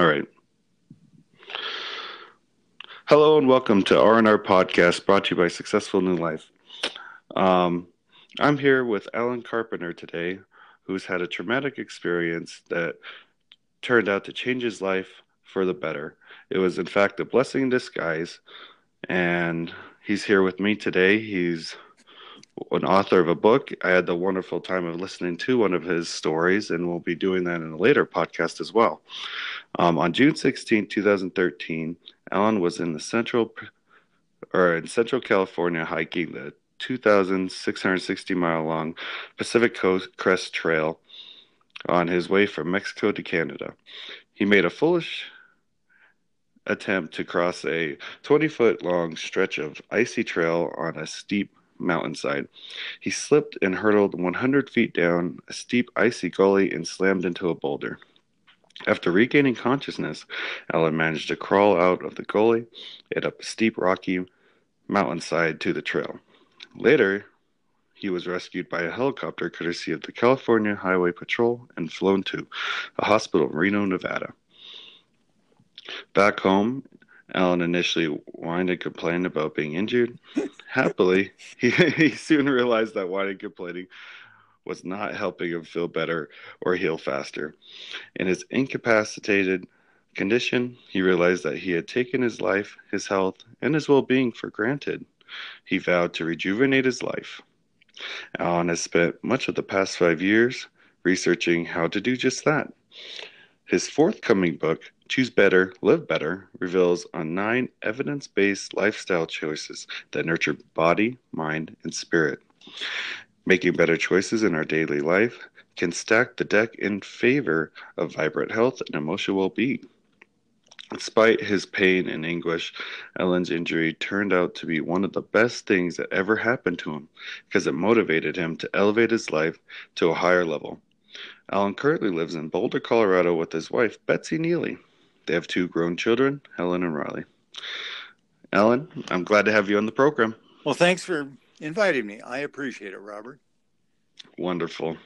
All right. Hello and welcome to R&R Podcast brought to you by Successful New Life. Um, I'm here with Alan Carpenter today, who's had a traumatic experience that turned out to change his life for the better. It was, in fact, a blessing in disguise, and he's here with me today. He's an author of a book. I had the wonderful time of listening to one of his stories, and we'll be doing that in a later podcast as well. Um, on June 16, 2013, Alan was in the central or in Central California hiking the 2,660 mile long Pacific Coast Crest Trail on his way from Mexico to Canada. He made a foolish attempt to cross a 20 foot long stretch of icy trail on a steep mountainside. He slipped and hurtled 100 feet down a steep icy gully and slammed into a boulder. After regaining consciousness, Alan managed to crawl out of the gully and up a steep rocky mountainside to the trail. Later, he was rescued by a helicopter courtesy of the California Highway Patrol and flown to a hospital in Reno, Nevada. Back home, Alan initially whined and complained about being injured. Happily, he, he soon realized that whining and complaining was not helping him feel better or heal faster. In his incapacitated condition, he realized that he had taken his life, his health, and his well being for granted. He vowed to rejuvenate his life. Alan has spent much of the past five years researching how to do just that. His forthcoming book, Choose Better, Live Better, reveals on nine evidence based lifestyle choices that nurture body, mind, and spirit. Making better choices in our daily life can stack the deck in favor of vibrant health and emotional well being. Despite his pain and anguish, Alan's injury turned out to be one of the best things that ever happened to him because it motivated him to elevate his life to a higher level. Alan currently lives in Boulder, Colorado with his wife, Betsy Neely. They have two grown children, Helen and Riley. Alan, I'm glad to have you on the program. Well, thanks for inviting me. I appreciate it, Robert. Wonderful.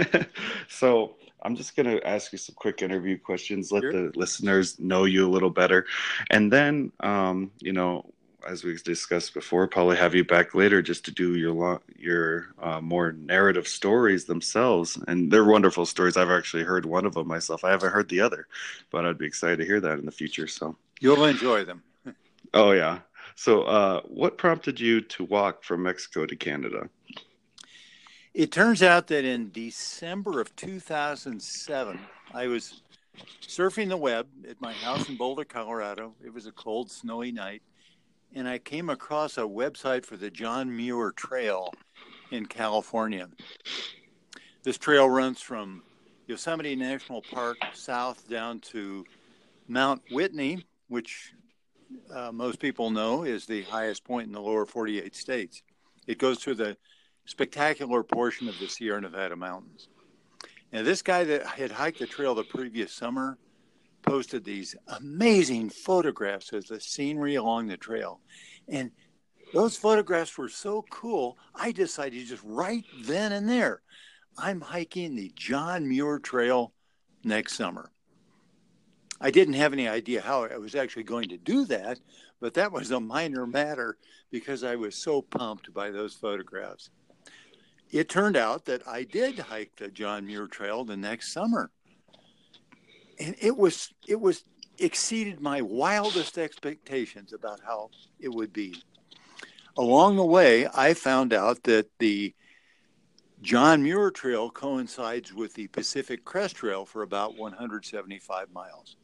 so I'm just going to ask you some quick interview questions, let sure. the listeners know you a little better. And then, um, you know, as we discussed before, probably have you back later just to do your lo- your uh, more narrative stories themselves, and they're wonderful stories. I've actually heard one of them myself. I haven't heard the other, but I'd be excited to hear that in the future. So you'll enjoy them. oh yeah, so, uh, what prompted you to walk from Mexico to Canada? It turns out that in December of 2007, I was surfing the web at my house in Boulder, Colorado. It was a cold, snowy night, and I came across a website for the John Muir Trail in California. This trail runs from Yosemite National Park south down to Mount Whitney, which uh, most people know is the highest point in the lower 48 states. It goes through the spectacular portion of the Sierra Nevada mountains. Now, this guy that had hiked the trail the previous summer posted these amazing photographs of the scenery along the trail. And those photographs were so cool, I decided just right then and there, I'm hiking the John Muir Trail next summer. I didn't have any idea how I was actually going to do that, but that was a minor matter because I was so pumped by those photographs. It turned out that I did hike the John Muir Trail the next summer. And it was it was exceeded my wildest expectations about how it would be. Along the way, I found out that the John Muir Trail coincides with the Pacific Crest Trail for about 175 miles.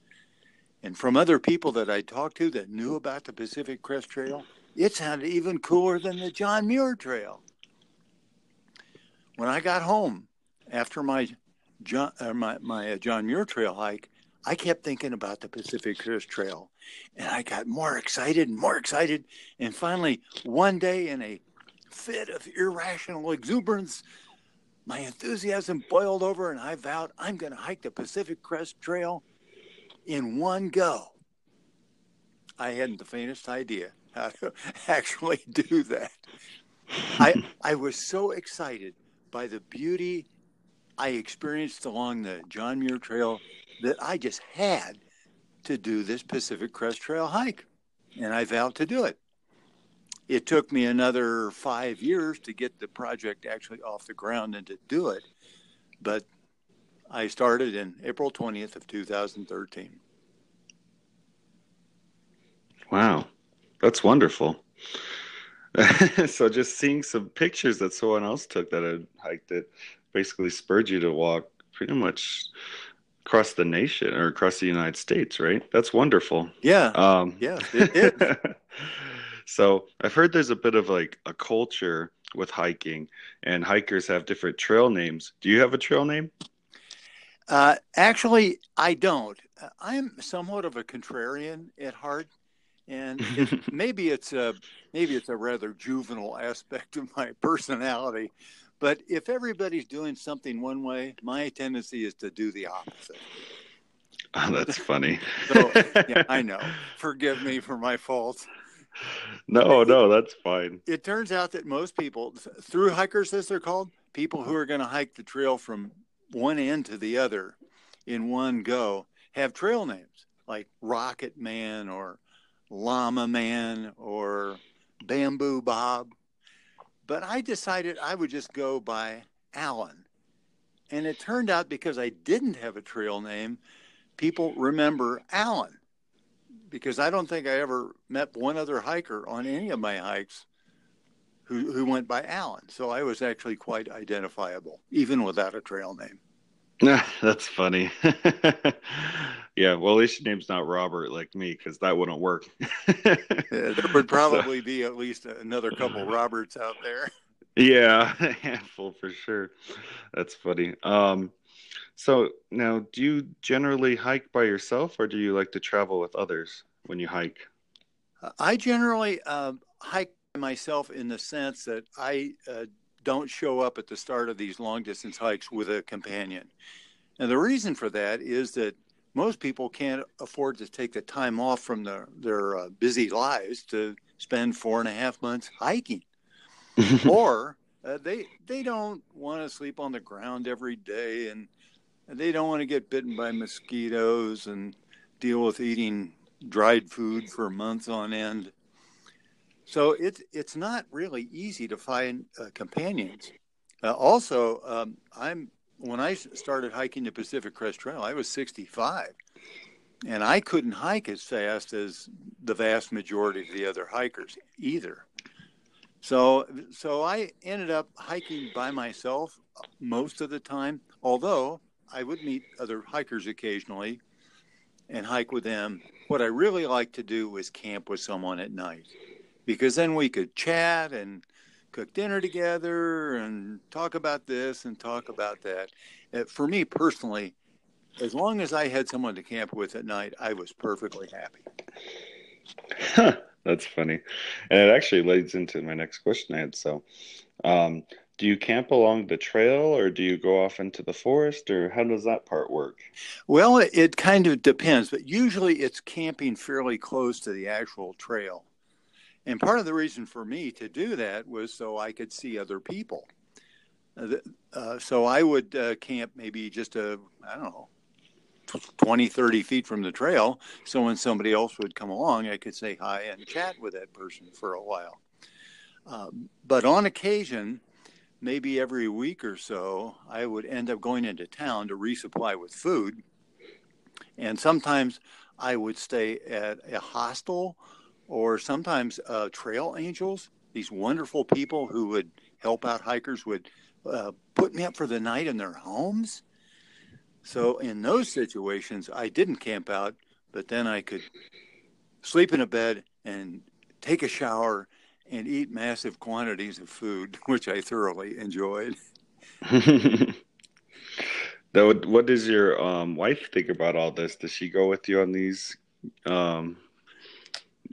And from other people that I talked to that knew about the Pacific Crest Trail, it sounded even cooler than the John Muir Trail. When I got home after my John, uh, my, my uh, John Muir Trail hike, I kept thinking about the Pacific Crest Trail. And I got more excited and more excited. And finally, one day in a fit of irrational exuberance, my enthusiasm boiled over and I vowed I'm going to hike the Pacific Crest Trail in one go. I hadn't the faintest idea how to actually do that. I I was so excited by the beauty I experienced along the John Muir Trail that I just had to do this Pacific Crest Trail hike, and I vowed to do it. It took me another five years to get the project actually off the ground and to do it, but I started in April 20th of 2013. Wow, that's wonderful. so just seeing some pictures that someone else took that had hiked it basically spurred you to walk pretty much across the nation or across the United States, right? That's wonderful. Yeah. Um, yeah. It, so I've heard there's a bit of like a culture with hiking, and hikers have different trail names. Do you have a trail name? Uh, actually, I don't. I'm somewhat of a contrarian at heart and it, maybe it's a maybe it's a rather juvenile aspect of my personality but if everybody's doing something one way my tendency is to do the opposite. Oh, that's funny. So yeah i know. Forgive me for my faults. No no that's fine. it turns out that most people through hikers as they're called people who are going to hike the trail from one end to the other in one go have trail names like rocket man or Llama Man or Bamboo Bob. But I decided I would just go by Alan. And it turned out because I didn't have a trail name, people remember Alan. Because I don't think I ever met one other hiker on any of my hikes who, who went by Alan. So I was actually quite identifiable, even without a trail name. That's funny. yeah, well, at least your name's not Robert like me, because that wouldn't work. yeah, there would probably so, be at least another couple Roberts out there. Yeah, a handful for sure. That's funny. Um, so now, do you generally hike by yourself, or do you like to travel with others when you hike? I generally uh, hike myself in the sense that I uh, don't show up at the start of these long distance hikes with a companion. And the reason for that is that most people can't afford to take the time off from their, their uh, busy lives to spend four and a half months hiking. or uh, they, they don't want to sleep on the ground every day and, and they don't want to get bitten by mosquitoes and deal with eating dried food for months on end. So it's it's not really easy to find uh, companions. Uh, also, um, I'm when I started hiking the Pacific Crest Trail, I was 65, and I couldn't hike as fast as the vast majority of the other hikers either. So so I ended up hiking by myself most of the time. Although I would meet other hikers occasionally and hike with them. What I really like to do is camp with someone at night because then we could chat and cook dinner together and talk about this and talk about that. Uh, for me personally, as long as I had someone to camp with at night, I was perfectly happy. That's funny. And it actually leads into my next question I had. So, um, do you camp along the trail or do you go off into the forest or how does that part work? Well, it kind of depends, but usually it's camping fairly close to the actual trail. And part of the reason for me to do that was so I could see other people. Uh, uh so I would uh, camp maybe just a, I don't know, 20, 30 feet from the trail. So when somebody else would come along, I could say hi and chat with that person for a while. Uh, but on occasion, maybe every week or so, I would end up going into town to resupply with food. And sometimes I would stay at a hostel or sometimes uh, trail angels, these wonderful people who would help out hikers, would uh, put me up for the night in their homes. So in those situations, I didn't camp out, but then I could sleep in a bed and take a shower and eat massive quantities of food, which I thoroughly enjoyed. What, what does your um, wife think about all this? Does she go with you on these um,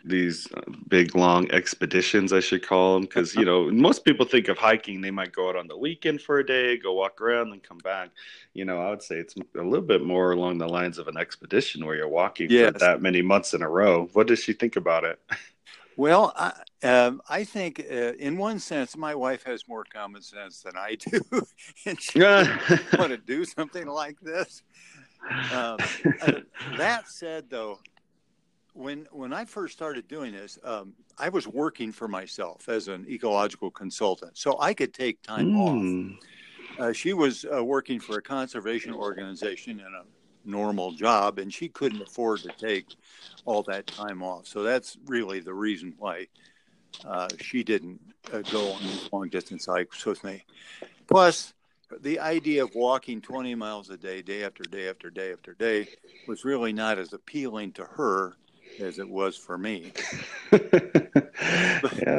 these uh, big long expeditions i should call them because you know most people think of hiking they might go out on the weekend for a day go walk around and come back. You know i would say it's a little bit more along the lines of an expedition where you're walking yes. for that many months in a row. What does she think about it? Well i, um, I think uh, in one sense my wife has more common sense than i do and she want to do something like this. Um, uh, that said, though, when when I first started doing this, um, I was working for myself as an ecological consultant, so I could take time mm. off. Hmm. Uh, she was uh, working for a conservation organization in a normal job, and she couldn't afford to take all that time off. So that's really the reason why uh, she didn't uh, go on long distance hikes with me. Plus, the idea of walking 20 miles a day, day after day after day after day, was really not as appealing to her as it was for me. yeah,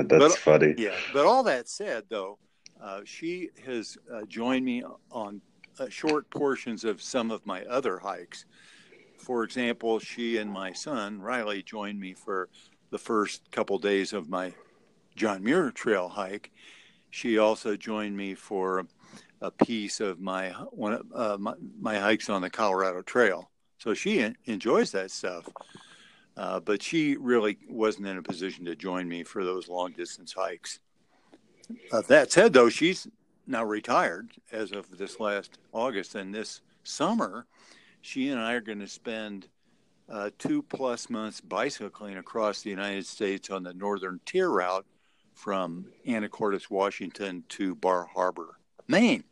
that's but, funny. Yeah, but all that said, though, uh, she has uh, joined me on uh, short portions of some of my other hikes. For example, she and my son Riley joined me for the first couple days of my John Muir Trail hike. She also joined me for a piece of my one uh, my, my, hikes on the Colorado Trail. So she enjoys that stuff. Uh, but she really wasn't in a position to join me for those long distance hikes. Uh, that said, though, she's now retired as of this last August, and this summer, she and I are going to spend uh, two plus months bicycling across the United States on the Northern Tier route from Anacortes, Washington to Bar Harbor, Maine.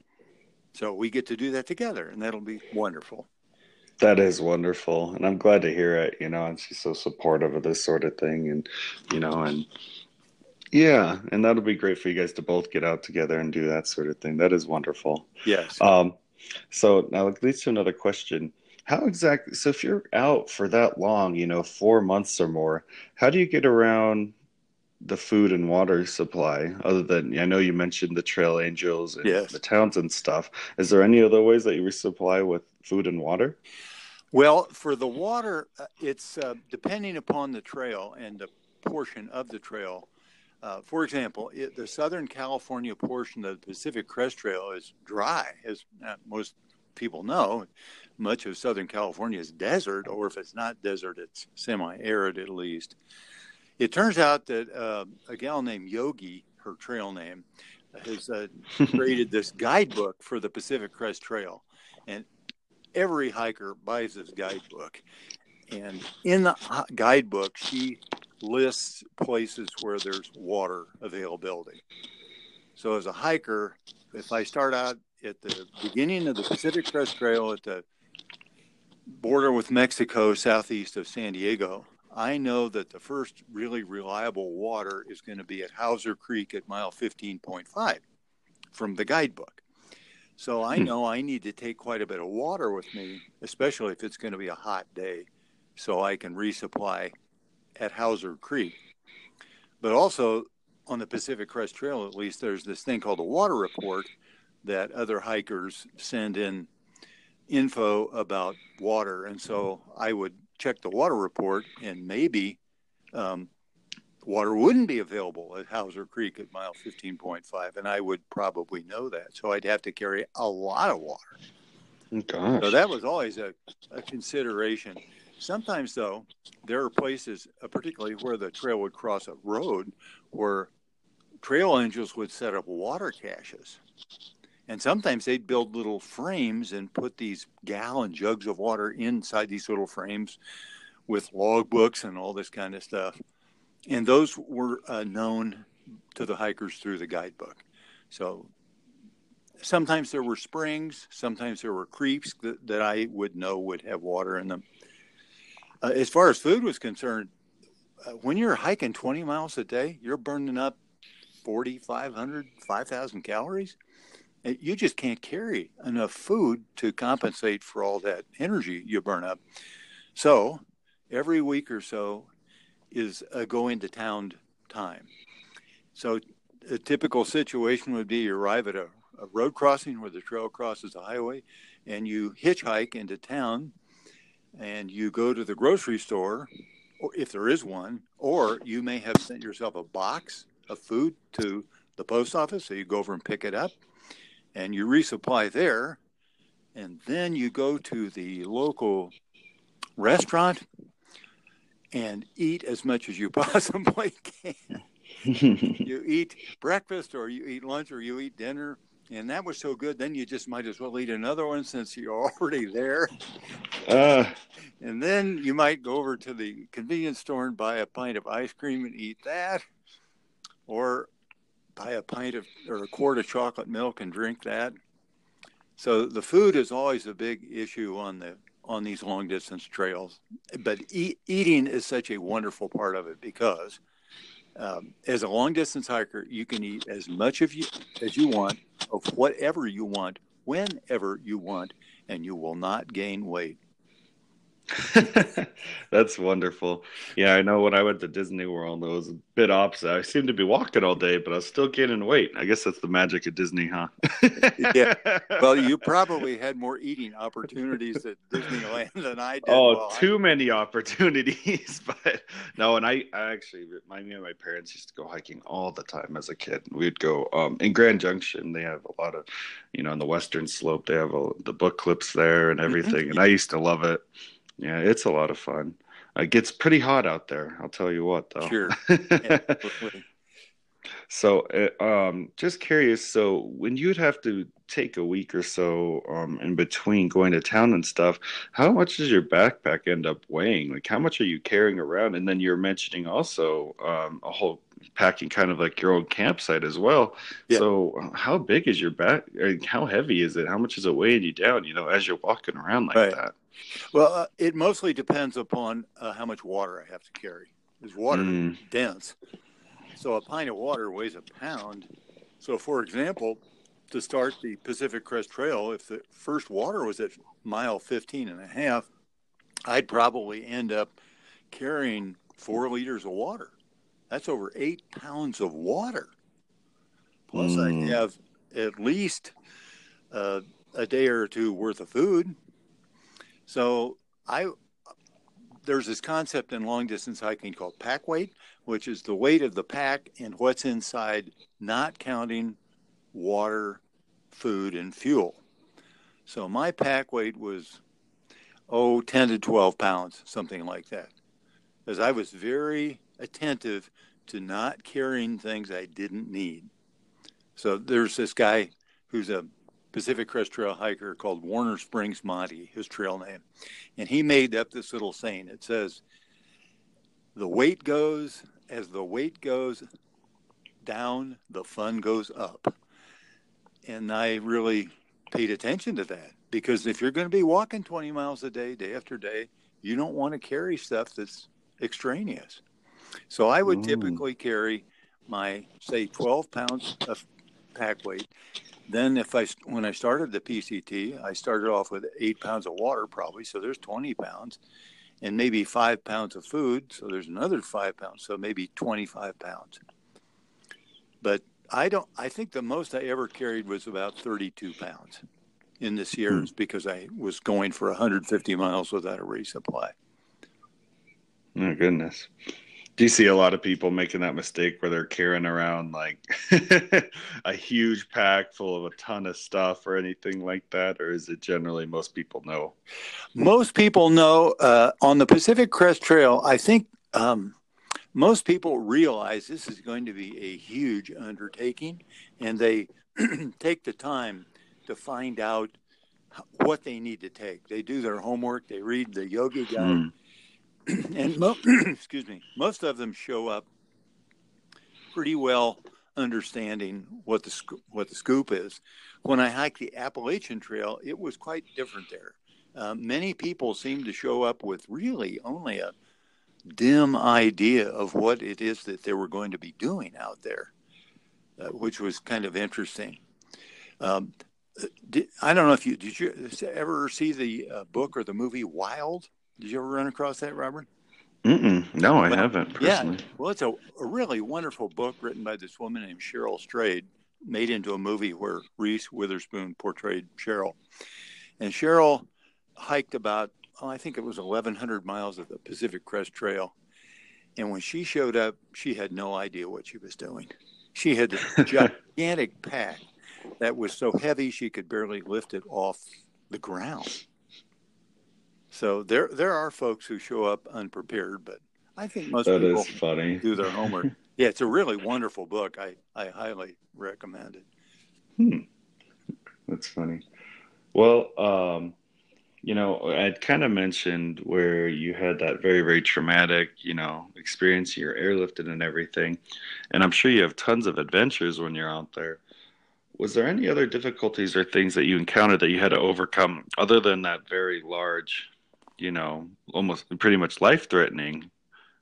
So we get to do that together, and that'll be wonderful. That is wonderful, and I'm glad to hear it. You know, and she's so supportive of this sort of thing, and you know, and yeah, and that'll be great for you guys to both get out together and do that sort of thing. That is wonderful. Yes. Um, so now it leads to another question. How exactly? So if you're out for that long, you know, four months or more, how do you get around the food and water supply? Other than I know you mentioned the Trail Angels and yes. the towns and stuff. Is there any other ways that you resupply with food and water? Well, for the water, uh, it's uh, depending upon the trail and the portion of the trail. Uh, for example, it, the Southern California portion of the Pacific Crest Trail is dry, as uh, most people know. Much of Southern California is desert, or if it's not desert, it's semi arid at least. It turns out that uh, a gal named Yogi, her trail name, has uh, created this guidebook for the Pacific Crest Trail. And every hiker buys this guidebook. And in the guidebook, she lists places where there's water availability. So as a hiker, if I start out at the beginning of the Pacific Crest Trail at the border with Mexico, southeast of San Diego, I know that the first really reliable water is going to be at Hauser Creek at mile 15.5 from the guidebook. So I hmm. know I need to take quite a bit of water with me, especially if it's going to be a hot day, so I can resupply at Hauser Creek. But also on the Pacific Crest Trail, at least, there's this thing called a water report that other hikers send in info about water. And so I would check the water report and maybe um, water wouldn't be available at Hauser Creek at mile 15.5. And I would probably know that. So I'd have to carry a lot of water. Gosh. So that was always a, a consideration. Sometimes, though, there are places, uh, particularly where the trail would cross a road, where trail angels would set up water caches. And sometimes they'd build little frames and put these gallon jugs of water inside these little frames with log books and all this kind of stuff. And those were uh, known to the hikers through the guidebook. So sometimes there were springs, sometimes there were creeks that, that I would know would have water in them. Uh, as far as food was concerned, uh, when you're hiking 20 miles a day, you're burning up 4,500, 5,000 calories. Uh, you just can't carry enough food to compensate for all that energy you burn up. So every week or so is a go into town time. So a typical situation would be you arrive at a, a road crossing where the trail crosses a highway and you hitchhike into town and you go to the grocery store, or if there is one, or you may have sent yourself a box of food to the post office, so you go over and pick it up, and you resupply there, and then you go to the local restaurant and eat as much as you possibly can. you eat breakfast, or you eat lunch, or you eat dinner, and that was so good. Then you just might as well eat another one since you're already there. Uh, And then you might go over to the convenience store and buy a pint of ice cream and eat that, or buy a pint of or a quart of chocolate milk and drink that. So the food is always a big issue on the on these long distance trails, but eat, eating is such a wonderful part of it because um, as a long distance hiker, you can eat as much of you as you want of whatever you want, whenever you want, and you will not gain weight. That's wonderful. Yeah, I know when I went to Disney World, it was a bit opposite. I seemed to be walking all day, but I was still gaining weight. I guess that's the magic of Disney, huh? Yeah. Well, you probably had more eating opportunities at Disneyland than I did. Oh, while I- too many opportunities. but no, and I, I actually, my me and my parents used to go hiking all the time as a kid. We'd go um, in Grand Junction. They have a lot of, you know, on the western slope. They have a, the Book Cliffs there and everything, and I used to love it. Yeah, it's a lot of fun. It gets pretty hot out there. I'll tell you what, though. Sure. So, uh, um, just curious. So, when you'd have to take a week or so um, in between going to town and stuff, how much does your backpack end up weighing? Like, how much are you carrying around? And then you're mentioning also um, a whole packing kind of like your own campsite as well. Yeah. So, uh, how big is your back? How heavy is it? How much is it weighing you down? You know, as you're walking around like Right. that. Well, uh, it mostly depends upon uh, how much water I have to carry. Is water Mm. dense? So a pint of water weighs a pound. So, for example, to start the Pacific Crest Trail, if the first water was at mile 15 and a half, I'd probably end up carrying four liters of water. That's over eight pounds of water. Plus, Mm. I have at least uh, a day or two worth of food. So I there's this concept in long distance hiking called pack weight, which is the weight of the pack and what's inside, not counting water, food, and fuel. So my pack weight was oh 10 to 12 pounds, something like that, because I was very attentive to not carrying things I didn't need. So there's this guy who's a Pacific Crest Trail hiker called Warner Springs Monty, his trail name. And he made up this little saying. It says, The weight goes, as the weight goes down, the fun goes up. And I really paid attention to that because if you're going to be walking 20 miles a day, day after day, you don't want to carry stuff that's extraneous. So I would Ooh. typically carry my, say, 12 pounds of pack weight then if I when I started the PCT, I started off with eight pounds of water probably, so there's 20 pounds, and maybe five pounds of food, so there's another five pounds, so maybe 25 pounds. But I don't. I think the most I ever carried was about 32 pounds in this years hmm. because I was going for 150 miles without a resupply. My goodness. Do you see a lot of people making that mistake where they're carrying around like a huge pack full of a ton of stuff or anything like that? Or is it generally most people know? Most people know uh, on the Pacific Crest Trail, I think um, most people realize this is going to be a huge undertaking and they take the time to find out what they need to take. They do their homework, they read the yogi guide, Hmm. and mo- excuse me, most of them show up pretty well understanding what the sc- what the scoop is. When I hiked the Appalachian Trail, it was quite different there. Uh, many people seem to show up with really only a dim idea of what it is that they were going to be doing out there, uh, which was kind of interesting. Um, did, I don't know if you did you ever see the uh, book or the movie Wild? Did you ever run across that, Robert? Mm-mm. No, I Well, haven't yeah. personally. Well, it's a, a really wonderful book written by this woman named Cheryl Strayed, made into a movie where Reese Witherspoon portrayed Cheryl. And Cheryl hiked about, oh, I think it was 1,100 miles of the Pacific Crest Trail. And when she showed up, she had no idea what she was doing. She had this gigantic pack that was so heavy she could barely lift it off the ground. So there, there are folks who show up unprepared, but I think most That people is funny. do their homework. yeah, it's a really wonderful book. I, I highly recommend it. Hmm. That's funny. Well, um, you know, I'd kind of mentioned where you had that very, very traumatic, you know, experience. You're airlifted and everything, and I'm sure you have tons of adventures when you're out there. Was there any other difficulties or things that you encountered that you had to overcome, other than that very large, you know, almost pretty much life-threatening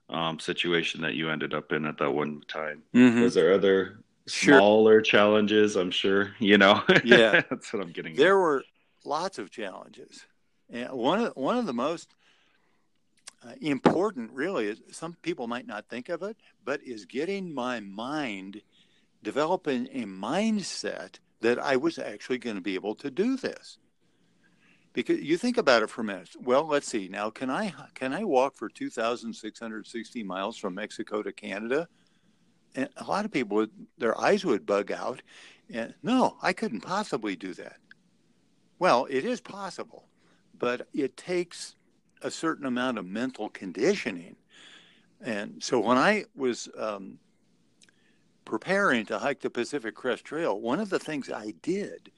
um, situation that you ended up in at that one time? Mm-hmm. Was there other smaller sure. challenges? I'm sure you know. Yeah, that's what I'm getting. There at. were lots of challenges. And one of one of the most uh, important, really, is some people might not think of it, but is getting my mind developing a mindset that I was actually going to be able to do this. Because you think about it for a minute. Well, let's see. Now, can I can I walk for two thousand six hundred sixty miles from Mexico to Canada? And a lot of people, would, their eyes would bug out. And no, I couldn't possibly do that. Well, it is possible but it takes a certain amount of mental conditioning. And so when I was um, preparing to hike the Pacific Crest Trail, one of the things I did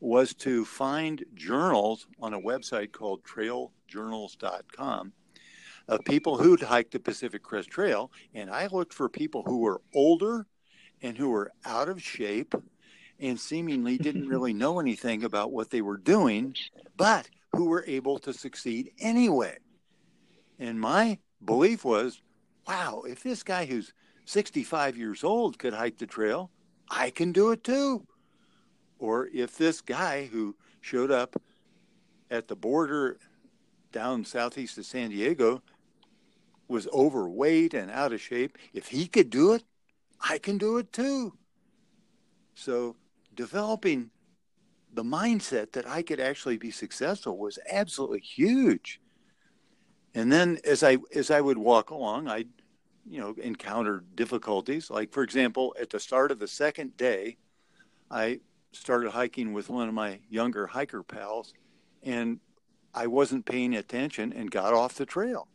was to find journals on a website called trailjournals.com of people who'd hiked the Pacific Crest Trail. And I looked for people who were older and who were out of shape and seemingly didn't really know anything about what they were doing, but who were able to succeed anyway. And my belief was, wow, if this guy who's 65 years old could hike the trail, I can do it too. Or if this guy who showed up at the border down southeast of San Diego was overweight and out of shape, if he could do it, I can do it too. So developing the mindset that I could actually be successful was absolutely huge. And then as I as I would walk along, I you know encounter difficulties. Like for example, at the start of the second day, I started hiking with one of my younger hiker pals, and I wasn't paying attention and got off the trail.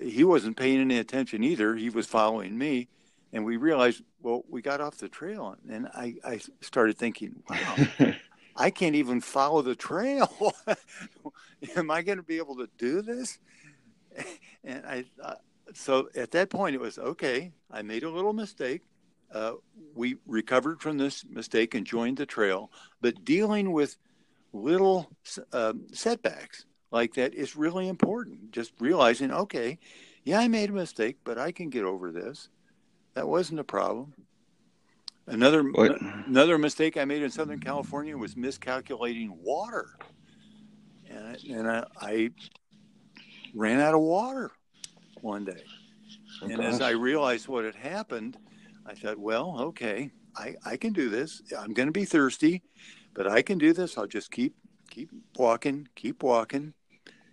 He wasn't paying any attention either. He was following me, and we realized, well, we got off the trail, and I, I started thinking, wow, I can't even follow the trail. Am I going to be able to do this? And I, uh, so at that point, it was okay. I made a little mistake. Uh, we recovered from this mistake and joined the trail, but dealing with little uh, setbacks like that is really important. Just realizing, okay, yeah, I made a mistake, but I can get over this. That wasn't a problem. Another what? another mistake I made in Southern California was miscalculating water, and and I, I ran out of water one day. Oh, and gosh. as I realized what had happened, I thought, well, okay, I, I can do this. I'm going to be thirsty, but I can do this. I'll just keep keep walking, keep walking,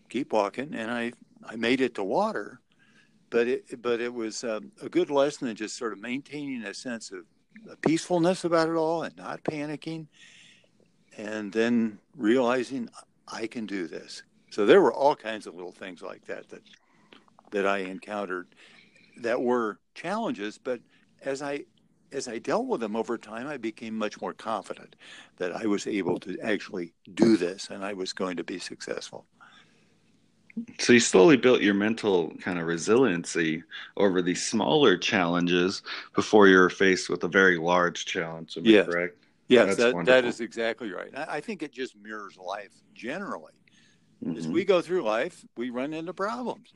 keep walking, and I I made it to water. But it but it was um, a good lesson in just sort of maintaining a sense of peacefulness about it all and not panicking and then realizing I can do this. So there were all kinds of little things like that that that I encountered that were challenges, but as I as I dealt with them over time, I became much more confident that I was able to actually do this and I was going to be successful. So you slowly built your mental kind of resiliency over these smaller challenges before you were faced with a very large challenge. Am yes. correct? Yes, that, that is exactly right. I, I, think it just mirrors life generally. Mm-hmm. As we go through life, we run into problems.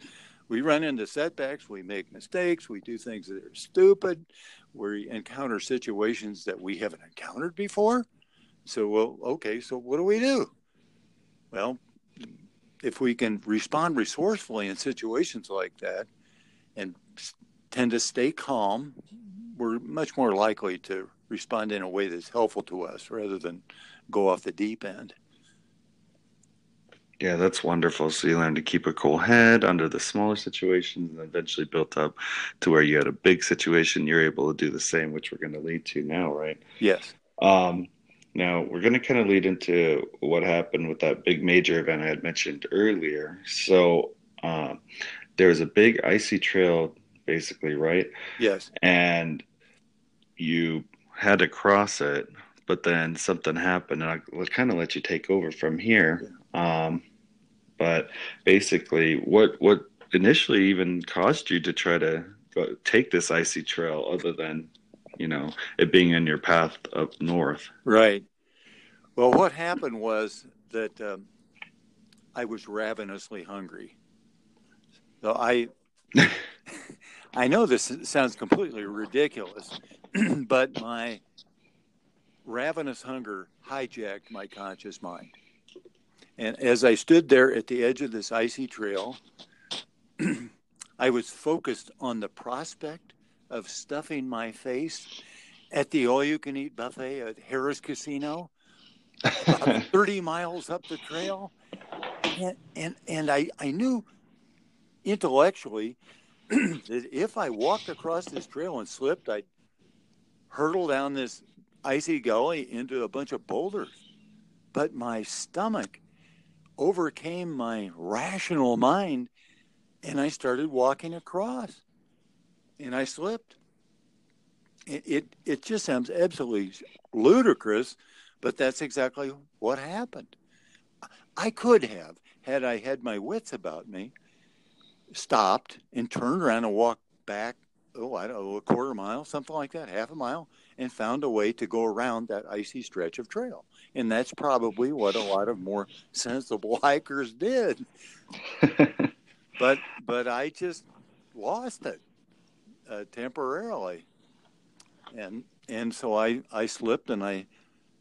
We run into setbacks. We make mistakes. We do things that are stupid. We encounter situations that we haven't encountered before. So, well, okay, so what do we do? Well, if we can respond resourcefully in situations like that and tend to stay calm, we're much more likely to respond in a way that's helpful to us rather than go off the deep end. Yeah, that's wonderful. So you learned to keep a cool head under the smaller situations and eventually built up to where you had a big situation, you're able to do the same, which we're going to lead to now, right? Yes. Um, now, we're going to kind of lead into what happened with that big major event I had mentioned earlier. So, um, there was a big icy trail, basically, right? Yes. And you had to cross it but then something happened, and I'll kind of let you take over from here. Yeah. Um, but basically, what what initially even caused you to try to go, take this icy trail, other than you know it being in your path up north? Right. Well, what happened was that um, I was ravenously hungry. So I, I know this sounds completely ridiculous, but my ravenous hunger hijacked my conscious mind. And as I stood there at the edge of this icy trail, I was focused on the prospect of stuffing my face at the all you can eat buffet at Harrah's Casino, 30 miles up the trail. And, and, and I, I knew intellectually that if I walked across this trail and slipped, I'd hurtle down this icy gully into a bunch of boulders. But my stomach overcame my rational mind and I started walking across and I slipped. It, it, it just sounds absolutely ludicrous, but that's exactly what happened. I could have, had I had my wits about me, stopped and turned around and walked back, oh, I don't know, a quarter mile, something like that, half a mile, and found a way to go around that icy stretch of trail. And that's probably what a lot of more sensible hikers did. but but I just lost it uh, temporarily, and and so I I slipped and I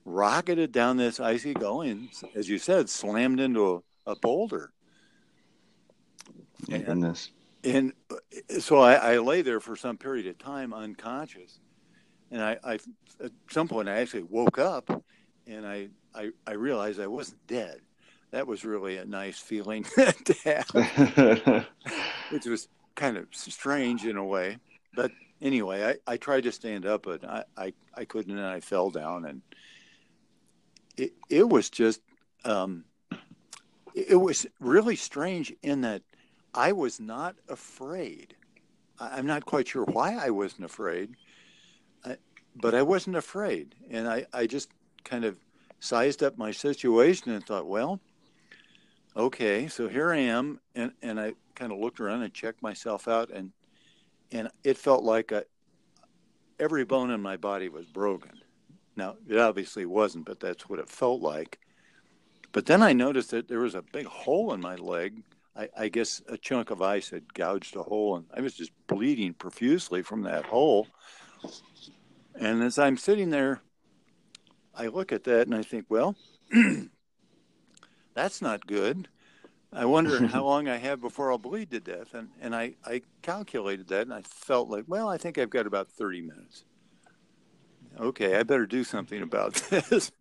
rocketed down this icy gully and, as you said, slammed into a, a boulder. And, goodness. And uh, so I, I, lay there for some period of time unconscious. And I, I, at some point, I actually woke up and I, I, I realized I wasn't dead. That was really a nice feeling to have, which was kind of strange in a way. But anyway, I, I tried to stand up, but I, I, I couldn't, and I fell down. And it, it was just, um, it was really strange in that I was not afraid. I'm not quite sure why I wasn't afraid, but I wasn't afraid. And I, I just kind of sized up my situation and thought, well, okay, so here I am. And, and I kind of looked around and checked myself out, and, and it felt like every bone in my body was broken. Now, it obviously wasn't, but that's what it felt like. But then I noticed that there was a big hole in my leg I, I, guess a chunk of ice had gouged a hole, and I was just bleeding profusely from that hole. And as I'm sitting there, I look at that and I think, well, that's not good. I wonder how long I have before I'll bleed to death. And, and I, I calculated that and I felt like, well, I think I've got about 30 minutes. Okay, I better do something about this.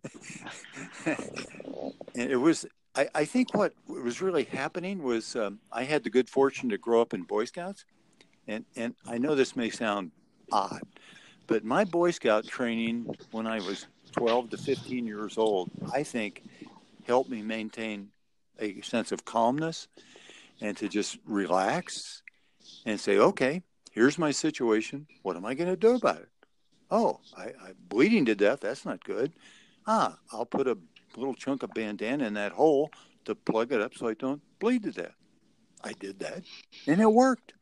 and it was I, I think what was really happening was um, I had the good fortune to grow up in Boy Scouts, and and I know this may sound odd, but my Boy Scout training when I was 12 to 15 years old, I think, helped me maintain a sense of calmness and to just relax and say, okay, here's my situation. What am I going to do about it? Oh, I, I'm bleeding to death. That's not good. Ah, I'll put a little chunk of bandana in that hole to plug it up so I don't bleed to death. I did that, and it worked.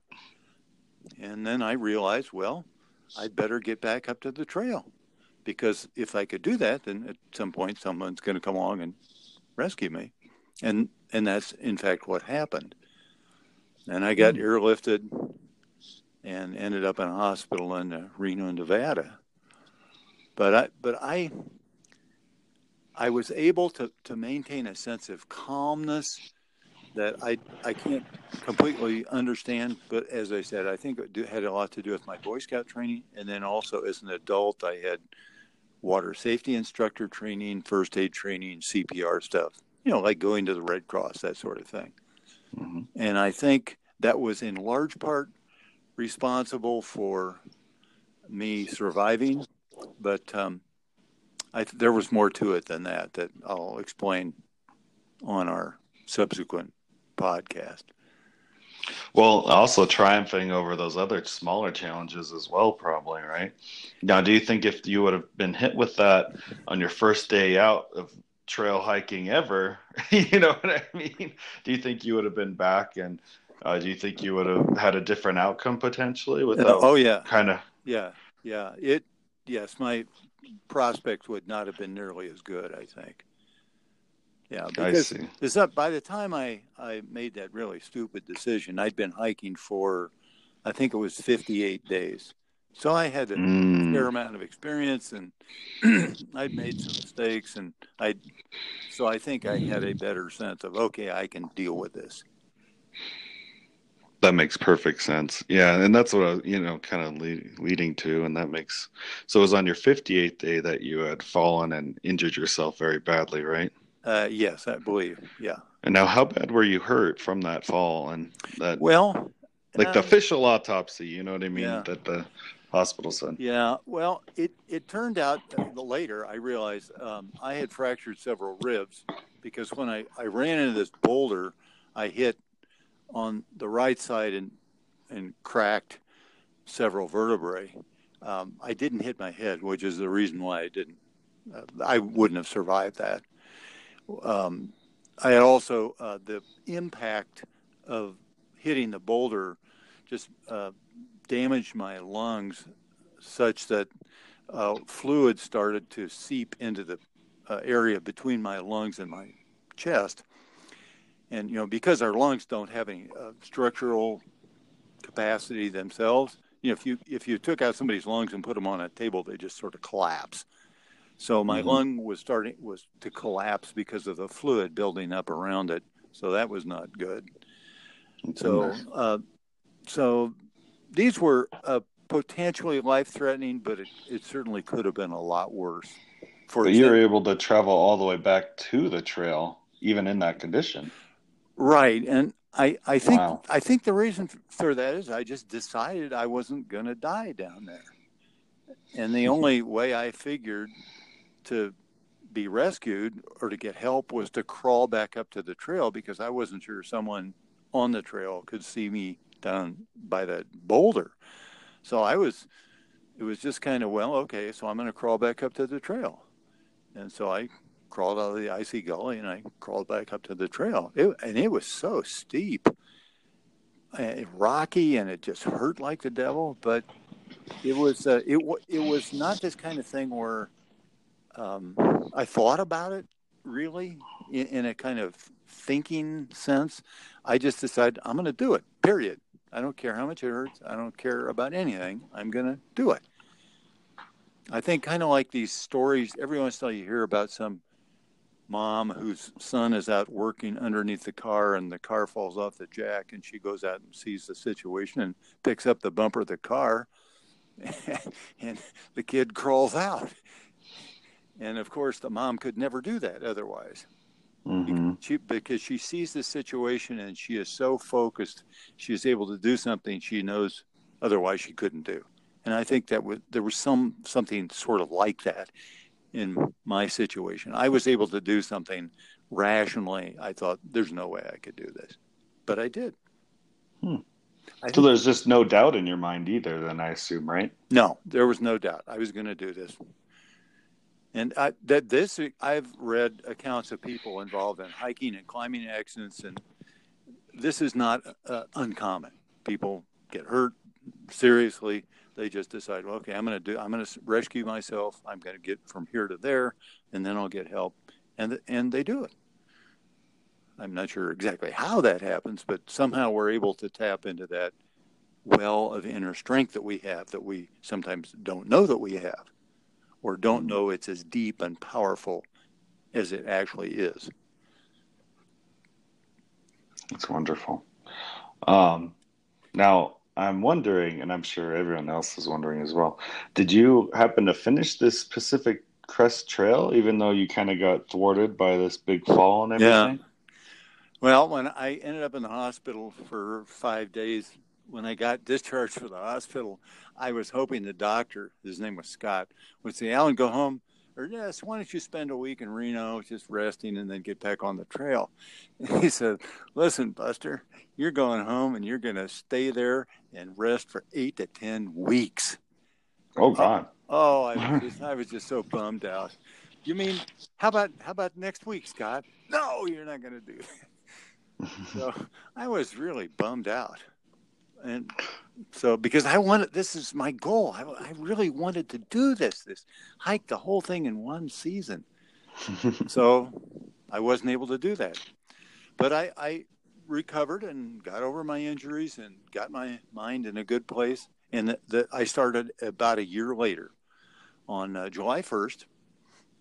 And then I realized, well, I'd better get back up to the trail because if I could do that, then at some point someone's going to come along and rescue me, and and that's in fact what happened. And I got mm. airlifted and ended up in a hospital in uh, Reno, Nevada. But I but I I was able to, to maintain a sense of calmness that I, I can't completely understand. But as I said, I think it had a lot to do with my Boy Scout training. And then also as an adult, I had water safety instructor training, first aid training, CPR stuff, you know, like going to the Red Cross, that sort of thing. Mm-hmm. And I think that was in large part responsible for me surviving. But um, I, there was more to it than that that I'll explain on our subsequent podcast. Well, also triumphing over those other smaller challenges as well, probably, right? Now, do you think if you would have been hit with that on your first day out of trail hiking ever, you know what I mean? Do you think you would have been back and uh, do you think you would have had a different outcome potentially without oh yeah kind of yeah yeah it yes my prospects would not have been nearly as good i think yeah because it's up by the time i i made that really stupid decision i'd been hiking for i think it was 58 days so i had a mm. fair amount of experience and i'd made some mistakes and i so i think i had a better sense of okay i can deal with this that makes perfect sense. Yeah, and that's what I, you know, kind of lead, leading to, and that makes. So it was on your 58th day that you had fallen and injured yourself very badly, right? Uh, yes, I believe. Yeah. And now, how bad were you hurt from that fall and that? Well, like uh, the official autopsy, you know what I mean? Yeah. That the hospital said. Yeah. Well, it it turned out later I realized um, I had fractured several ribs because when I I ran into this boulder, I hit on the right side and and cracked several vertebrae. Um, I didn't hit my head, which is the reason why I didn't. Uh, I wouldn't have survived that. Um, I had also uh, the impact of hitting the boulder just uh, damaged my lungs such that uh, fluid started to seep into the uh, area between my lungs and my chest. And you know because our lungs don't have any uh, structural capacity themselves you know if you if you took out somebody's lungs and put them on a table they just sort of collapse so my mm-hmm. lung was starting was to collapse because of the fluid building up around it. So that was not good. So uh, so these were uh, potentially life threatening but it, it certainly could have been a lot worse. For but you were able to travel all the way back to the trail even in that condition. Right, and I I think wow. I think the reason for that is I just decided I wasn't going to die down there, and the only way I figured to be rescued or to get help was to crawl back up to the trail because I wasn't sure someone on the trail could see me down by that boulder. So I was, it was just kind of well, okay, so I'm going to crawl back up to the trail, and so I crawled out of the icy gully and I crawled back up to the trail. It, and it was so steep, and rocky, and it just hurt like the devil. But it was uh, it it was not this kind of thing where um, I thought about it really in, in a kind of thinking sense. I just decided I'm going to do it. Period. I don't care how much it hurts. I don't care about anything. I'm going to do it. I think kind of like these stories every once in a while you hear about some mom whose son is out working underneath the car and the car falls off the jack and she goes out and sees the situation and picks up the bumper of the car and the kid crawls out and of course the mom could never do that otherwise mm-hmm. she, because she sees the situation and she is so focused she is able to do something she knows otherwise she couldn't do and i think that was, there was some something sort of like that in my situation. I was able to do something rationally. I thought, there's no way I could do this. But I did. Hmm. I so there's just no doubt in your mind either, then I assume, right? No, there was no doubt. I was going to do this. And I, that this, I've read accounts of people involved in hiking and climbing accidents, and this is not uh, uncommon. People get hurt seriously they just decide, well, okay, I'm going to do, I'm going to rescue myself. I'm going to get from here to there, and then I'll get help, and and they do it. I'm not sure exactly how that happens, but somehow we're able to tap into that well of inner strength that we have that we sometimes don't know that we have, or don't know it's as deep and powerful as it actually is. That's wonderful. Um, now, I'm wondering, and I'm sure everyone else is wondering as well, did you happen to finish this Pacific Crest Trail, even though you kind of got thwarted by this big fall and everything? Yeah. Well, when I ended up in the hospital for five days, when I got discharged from the hospital, I was hoping the doctor, his name was Scott, would say, Allen, go home or yes, why don't you spend a week in Reno just resting and then get back on the trail? And he said, listen, Buster, you're going home and you're going to stay there and rest for eight to 10 weeks. Oh, God. Oh, I was just, I was just so bummed out. You mean, how about, how about next week, Scott? No, you're not going to do that. so I was really bummed out. And so because I wanted this is my goal. I, I really wanted to do this, this hike the whole thing in one season. so I wasn't able to do that. But I, I recovered and got over my injuries and got my mind in a good place. And that, that I started about a year later on uh, July 1st,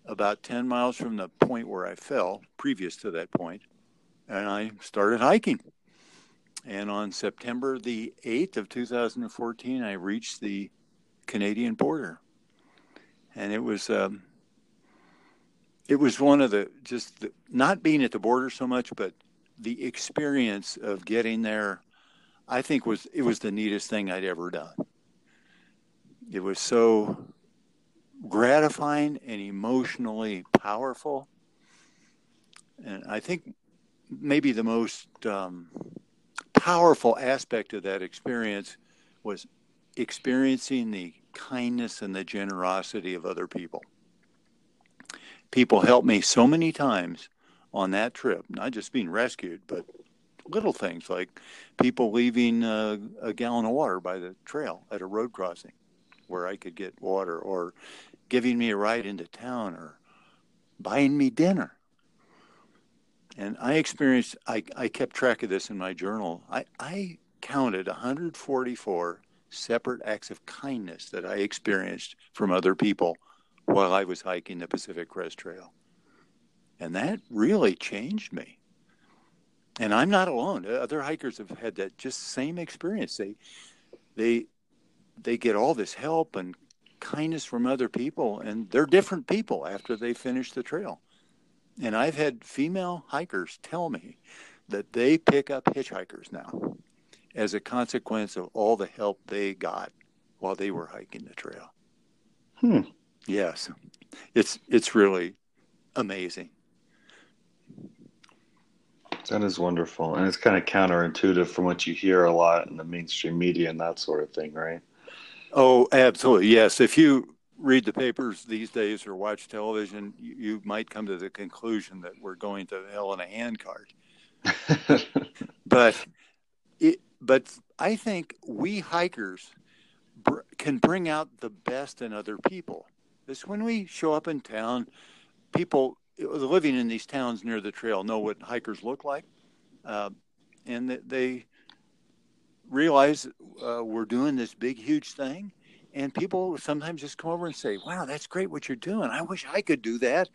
about 10 miles from the point where I fell, previous to that point, and I started hiking. And on September the 8th of 2014, I reached the Canadian border. And it was um, it was one of the just the, not being at the border so much, but the experience of getting there. I think was it was the neatest thing I'd ever done. It was so gratifying and emotionally powerful, and I think maybe the most um, powerful aspect of that experience was experiencing the kindness and the generosity of other people. People helped me so many times on that trip, not just being rescued, but little things like people leaving uh, a gallon of water by the trail at a road crossing where I could get water, or giving me a ride into town, or buying me dinner. And I experienced, I, I kept track of this in my journal. I, I counted 144 separate acts of kindness that I experienced from other people while I was hiking the Pacific Crest Trail. And that really changed me. And I'm not alone. Other hikers have had that just same experience. They they they get all this help and kindness from other people and they're different people after they finish the trail. And I've had female hikers tell me that they pick up hitchhikers now as a consequence of all the help they got while they were hiking the trail. Hmm. Yes. It's it's really amazing. That is wonderful. And it's kind of counterintuitive from what you hear a lot in the mainstream media and that sort of thing, right? Oh, absolutely. Yes. If you read the papers these days or watch television, you, you might come to the conclusion that we're going to hell in a handcart. but it, but I think we hikers br- can bring out the best in other people. This when we show up in town, people living in these towns near the trail know what hikers look like, uh, and they realize uh, we're doing this big, huge thing, and people sometimes just come over and say, "Wow, that's great what you're doing. I wish I could do that."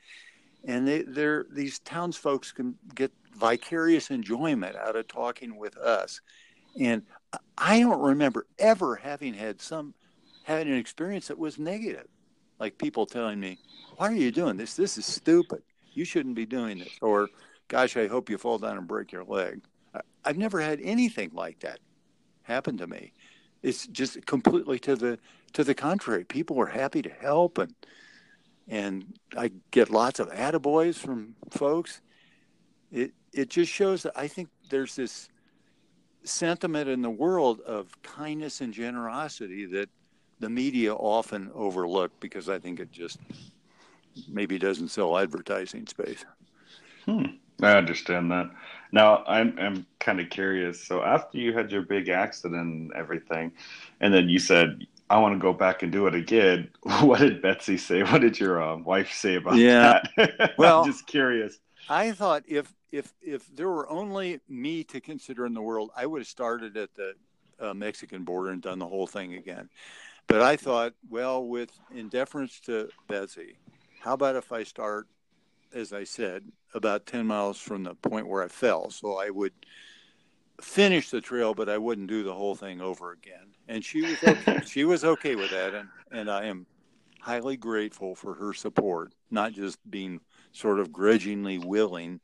And they, they're these townsfolk can get vicarious enjoyment out of talking with us. And I don't remember ever having had some having an experience that was negative, like people telling me, "Why are you doing this? This is stupid. You shouldn't be doing this." Or, "Gosh, I hope you fall down and break your leg." I've never had anything like that happen to me. It's just completely to the to the contrary. People are happy to help, and and I get lots of attaboys from folks. It it just shows that I think there's this sentiment in the world of kindness and generosity that the media often overlook because I think it just maybe doesn't sell advertising space. Hmm. I understand that. Now I'm I'm kind of curious. So after you had your big accident and everything, and then you said I want to go back and do it again. What did Betsy say? What did your uh, wife say about yeah. that? well, I'm just curious. I thought if if if there were only me to consider in the world, I would have started at the uh, Mexican border and done the whole thing again. But I thought, well, with in deference to Betsy, how about if I start as I said, about 10 miles from the point where I fell. So I would finish the trail, but I wouldn't do the whole thing over again. And she was okay. she was okay with that, and and I am highly grateful for her support, not just being sort of grudgingly willing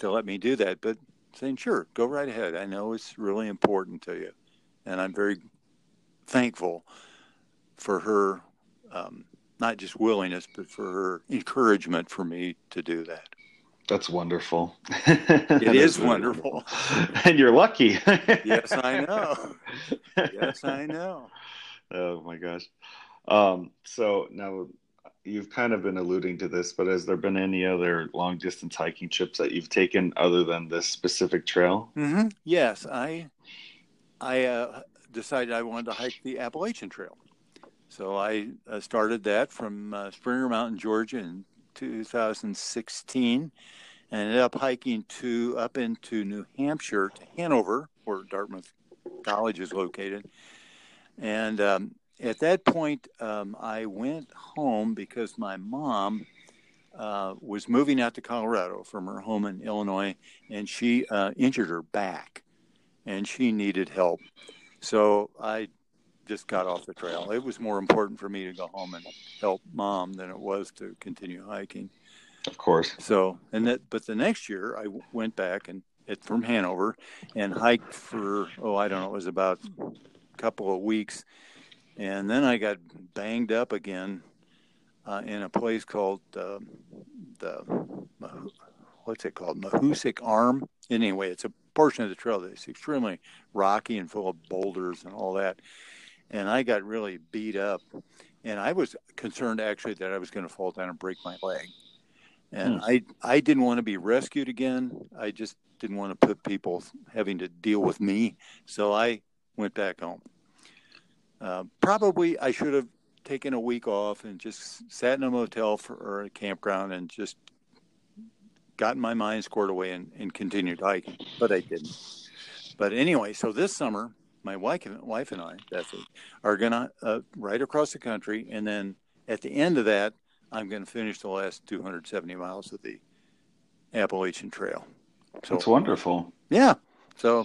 to let me do that, but saying, "Sure, go right ahead. I know it's really important to you," and I'm very thankful for her um, not just willingness, but for her encouragement for me to do that. That's wonderful. It is wonderful. and you're lucky. yes, I know. Yes, I know. Oh my gosh. Um, so now you've kind of been alluding to this, but has there been any other long distance hiking trips that you've taken other than this specific trail? Mm-hmm. Yes, I I uh, decided I wanted to hike the Appalachian Trail. So I uh, started that from uh, Springer Mountain, Georgia in 2016 and ended up hiking to up into New Hampshire to Hanover, where Dartmouth College is located. And um, at that point, um, I went home because my mom uh, was moving out to Colorado from her home in Illinois, and she uh, injured her back, and she needed help. So I just got off the trail. It was more important for me to go home and help mom than it was to continue hiking. Of course. So, and that, but the next year I went back and it from Hanover and hiked for, oh, I don't know, it was about a couple of weeks and then I got banged up again uh, in a place called uh, the what's it called Mahoosuc Arm. Anyway, it's a portion of the trail that's extremely rocky and full of boulders and all that. And I got really beat up, and I was concerned actually that I was going to fall down and break my leg. And hmm. I I didn't want to be rescued again. I just didn't want to put people having to deal with me. So I went back home. Uh, probably I should have taken a week off and just sat in a motel for, or a campground and just gotten my mind squared away and, and continued hiking, but I didn't. But anyway, so this summer, my wife and, wife and I, Betsy, are going to uh, ride across the country. And then at the end of that, I'm going to finish the last 270 miles of the Appalachian Trail. So, That's wonderful. Yeah. So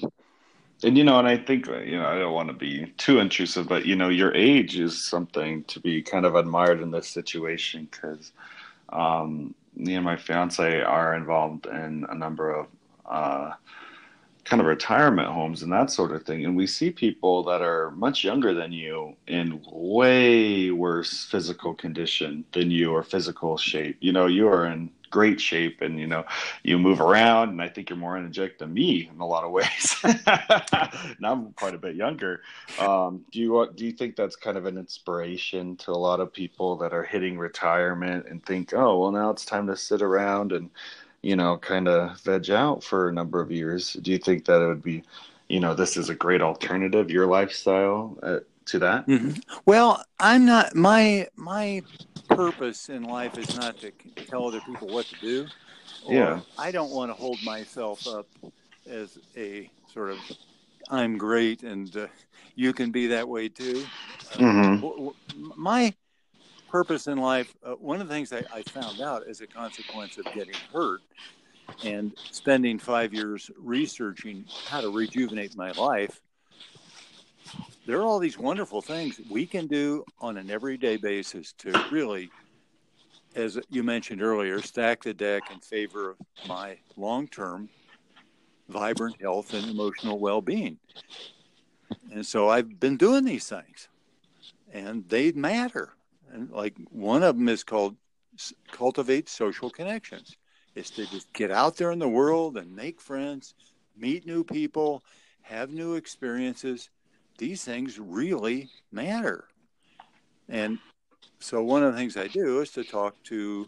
and you know, and I think you know, I don't want to be too intrusive, but you know, your age is something to be kind of admired in this situation because um, me and my fiance are involved in a number of uh, kind of retirement homes and that sort of thing, and we see people that are much younger than you in way worse physical condition than you or physical shape. You know, you are in great shape and you know you move around and i think you're more energetic than me in a lot of ways. Now i'm quite a bit younger. Um, do you do you think that's kind of an inspiration to a lot of people that are hitting retirement and think oh well now it's time to sit around and you know kind of veg out for a number of years do you think that it would be you know this is a great alternative your lifestyle uh, to that mm-hmm. well i'm not my my purpose in life is not to tell other people what to do. yeah. I don't want to hold myself up as a sort of I'm great and uh, you can be that way too. Mm-hmm. Uh, my purpose in life, uh, one of the things I, I found out as a consequence of getting hurt and spending five years researching how to rejuvenate my life there are all these wonderful things we can do on an everyday basis to really, as you mentioned earlier, stack the deck in favor of my long term vibrant health and emotional well being. And so I've been doing these things and they matter. And like one of them is called cultivate social connections. Is to just get out there in the world and make friends, meet new people, have new experiences, these things really matter. And so one of the things I do is to talk to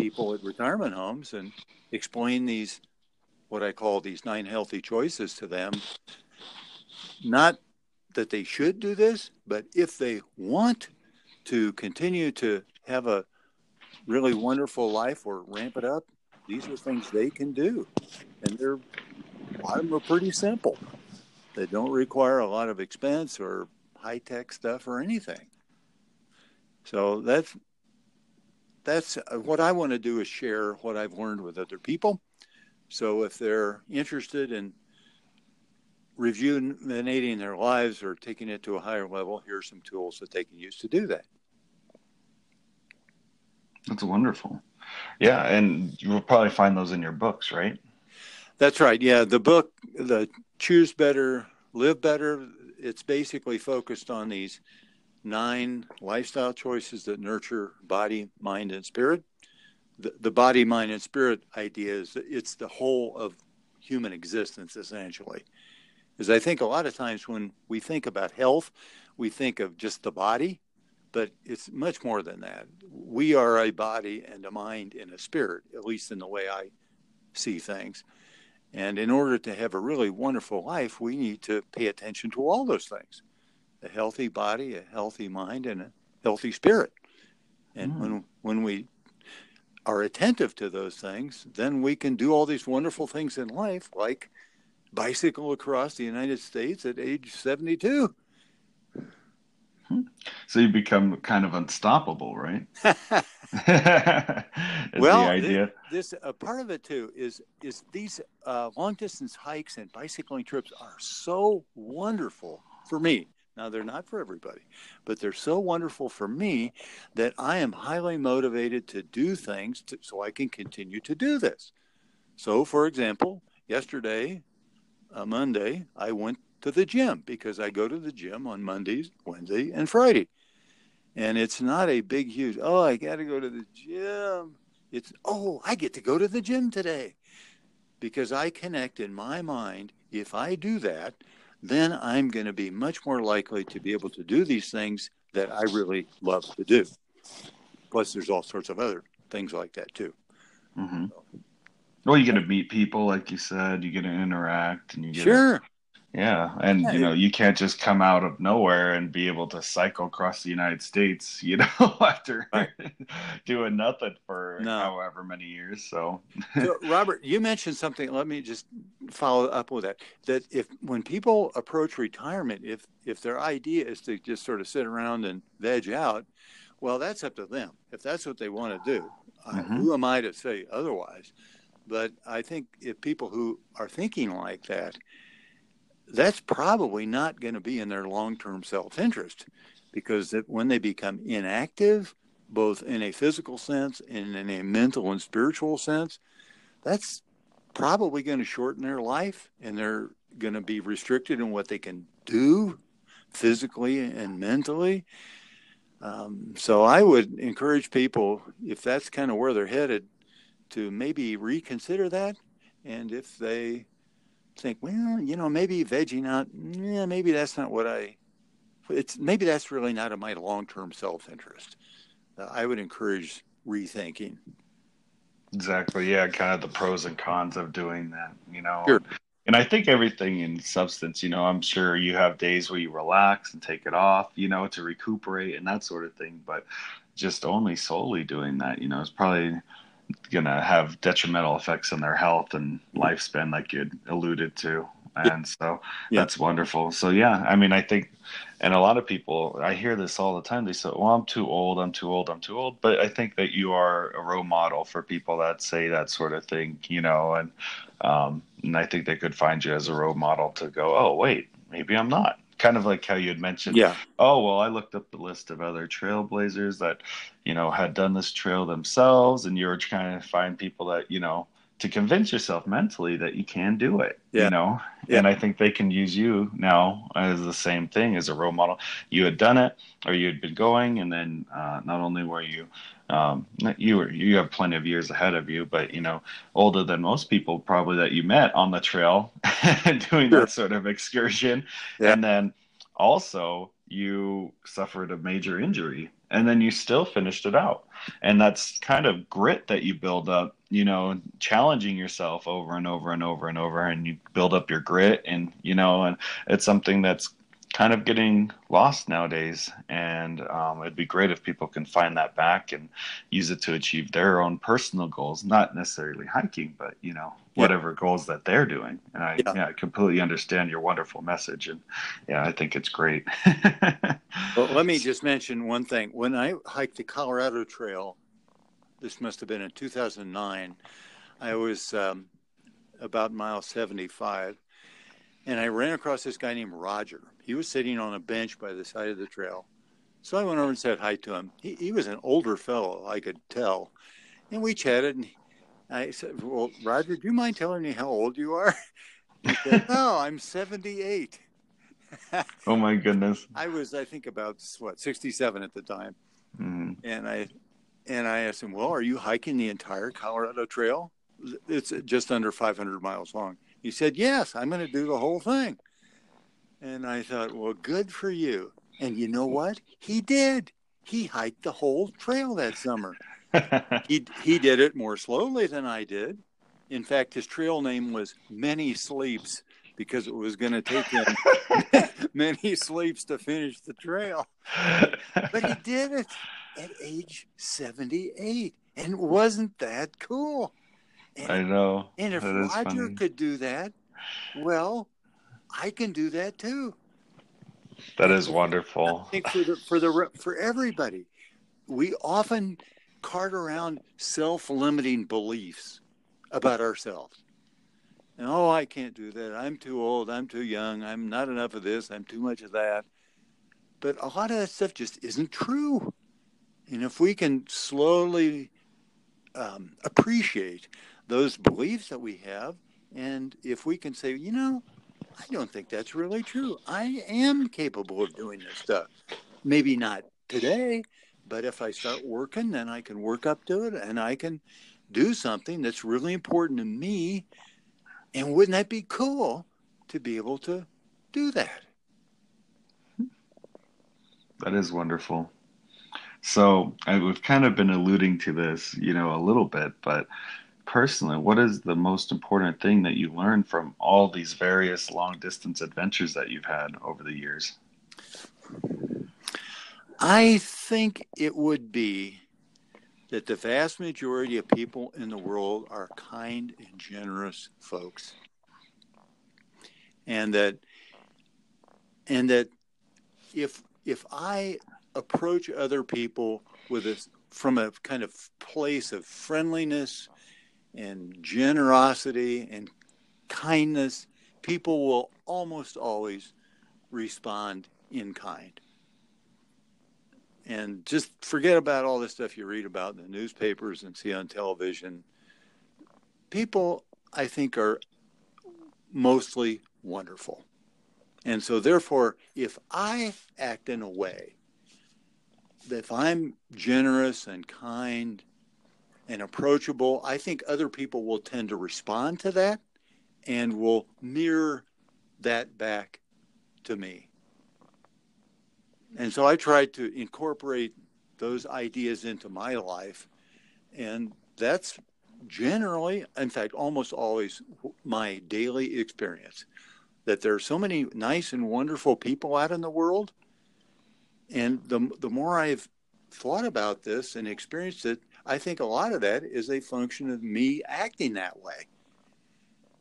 people at retirement homes and explain these what I call these nine healthy choices to them. Not that they should do this, but if they want to continue to have a really wonderful life or ramp it up, these are things they can do. And they're a lot of them are pretty simple They don't require a lot of expense or high tech stuff or anything. So that's that's uh, what I want to do is share what I've learned with other people. So if they're interested in rejuvenating their lives or taking it to a higher level, here are some tools that they can use to do that. That's wonderful. Yeah, and you will probably find those in your books, right? That's right. Yeah, the book, the Choose Better, Live Better, it's basically focused on these nine lifestyle choices that nurture body, mind, and spirit. The, the body, mind, and spirit idea is it's the whole of human existence, essentially. Is I think a lot of times when we think about health, we think of just the body, but it's much more than that. We are a body and a mind and a spirit, at least in the way I see things. And in order to have a really wonderful life, we need to pay attention to all those things a healthy body, a healthy mind, and a healthy spirit. And mm. when, when we are attentive to those things, then we can do all these wonderful things in life, like bicycle across the United States at age 72. So you become kind of unstoppable, right? well, the idea. This, this a part of it too is is these uh, long distance hikes and bicycling trips are so wonderful for me. Now they're not for everybody, but they're so wonderful for me that I am highly motivated to do things to, so I can continue to do this. So, for example, yesterday uh, Monday, I went to the gym because I go to the gym on Mondays, Wednesday, and Friday. And it's not a big, huge, oh, I got to go to the gym. It's, oh, I get to go to the gym today because I connect in my mind. If I do that, then I'm going to be much more likely to be able to do these things that I really love to do. Plus, there's all sorts of other things like that too. Mm-hmm. So, well, you get to meet people, like you said. You get to interact, and you get sure. To, yeah, and you know, you can't just come out of nowhere and be able to cycle across the United States, you know, after doing nothing for no. however many years. So. so, Robert, you mentioned something. Let me just follow up with that. That if when people approach retirement, if if their idea is to just sort of sit around and veg out, well, that's up to them. If that's what they want to do, mm-hmm. who am I to say otherwise? But I think if people who are thinking like that, that's probably not going to be in their long term self interest because when they become inactive, both in a physical sense and in a mental and spiritual sense, that's probably going to shorten their life and they're going to be restricted in what they can do physically and mentally. Um, so I would encourage people, if that's kind of where they're headed, to maybe reconsider that. And if they think, well, you know, maybe vegging out, yeah, maybe that's not what I, it's maybe that's really not in my long term self interest. Uh, I would encourage rethinking. Exactly. Yeah. Kind of the pros and cons of doing that, you know. Sure. And I think everything in substance, you know, I'm sure you have days where you relax and take it off, you know, to recuperate and that sort of thing. But just only solely doing that, you know, is probably gonna have detrimental effects on their health and lifespan, like you alluded to. And so yeah. that's wonderful. So yeah, I mean, I think, and a lot of people, I hear this all the time. They say, "Well, I'm too old. I'm too old. I'm too old." But I think that you are a role model for people that say that sort of thing, you know. And um, and I think they could find you as a role model to go, "Oh, wait, maybe I'm not." Kind of like how you had mentioned. Yeah. Oh well, I looked up the list of other trailblazers that, you know, had done this trail themselves, and you were trying to find people that you know to convince yourself mentally that you can do it. Yeah. You know, yeah. and I think they can use you now as the same thing as a role model. You had done it, or you had been going, and then uh, not only were you um, you were you have plenty of years ahead of you, but you know older than most people probably that you met on the trail doing sure. that sort of excursion, yeah. and then also you suffered a major injury and then you still finished it out and that's kind of grit that you build up you know challenging yourself over and over and over and over and you build up your grit and you know and it's something that's kind of getting lost nowadays. And um, it'd be great if people can find that back and use it to achieve their own personal goals, not necessarily hiking, but you know whatever yeah. goals that they're doing. And I, yeah. yeah. I completely understand your wonderful message, and yeah, I think it's great. well, let me just mention one thing. When I hiked the Colorado Trail, this must have been in 2009. I was um, about mile 75 and I ran across this guy named Roger. He was sitting on a bench by the side of the trail. So I went over and said hi to him. He, he was an older fellow, I could tell. And we chatted. And I said, Well, Roger, do you mind telling me how old you are? He said, No, I'm 78. oh my goodness! I was, I think, about what sixty-seven at the time, mm-hmm. and I and I asked him, "Well, are you hiking the entire Colorado Trail? It's just under five hundred miles long." He said, "Yes, I'm going to do the whole thing." And I thought, "Well, good for you." And you know what? He did. He hiked the whole trail that summer. he he did it more slowly than I did. In fact, his trail name was Many Sleeps because it was going to take him many sleeps to finish the trail. But he did it at age 78. And wasn't that cool? And, I know. And if Roger could do that, well, I can do that too. That is wonderful. I think for the for the for everybody, we often cart around self-limiting beliefs about ourselves. And, oh, I can't do that. I'm too old. I'm too young. I'm not enough of this. I'm too much of that. But a lot of that stuff just isn't true. And if we can slowly um, appreciate those beliefs that we have, and if we can say, you know, I don't think that's really true. I am capable of doing this stuff. Maybe not today, but if I start working, then I can work up to it and I can do something that's really important to me. And wouldn't that be cool to be able to do that? That is wonderful. So I, we've kind of been alluding to this, you know, a little bit, but personally, what is the most important thing that you learned from all these various long distance adventures that you've had over the years? I think it would be that the vast majority of people in the world are kind and generous folks. And that and that if if I approach other people with a from a kind of place of friendliness and generosity and kindness, people will almost always respond in kind and just forget about all the stuff you read about in the newspapers and see on television. People, I think, are mostly wonderful. And so, therefore, if I act in a way, if I'm generous and kind and approachable, I think other people will tend to respond to that and will mirror that back to me. And so I tried to incorporate those ideas into my life. And that's generally, in fact, almost always my daily experience that there are so many nice and wonderful people out in the world. And the, the more I've thought about this and experienced it, I think a lot of that is a function of me acting that way.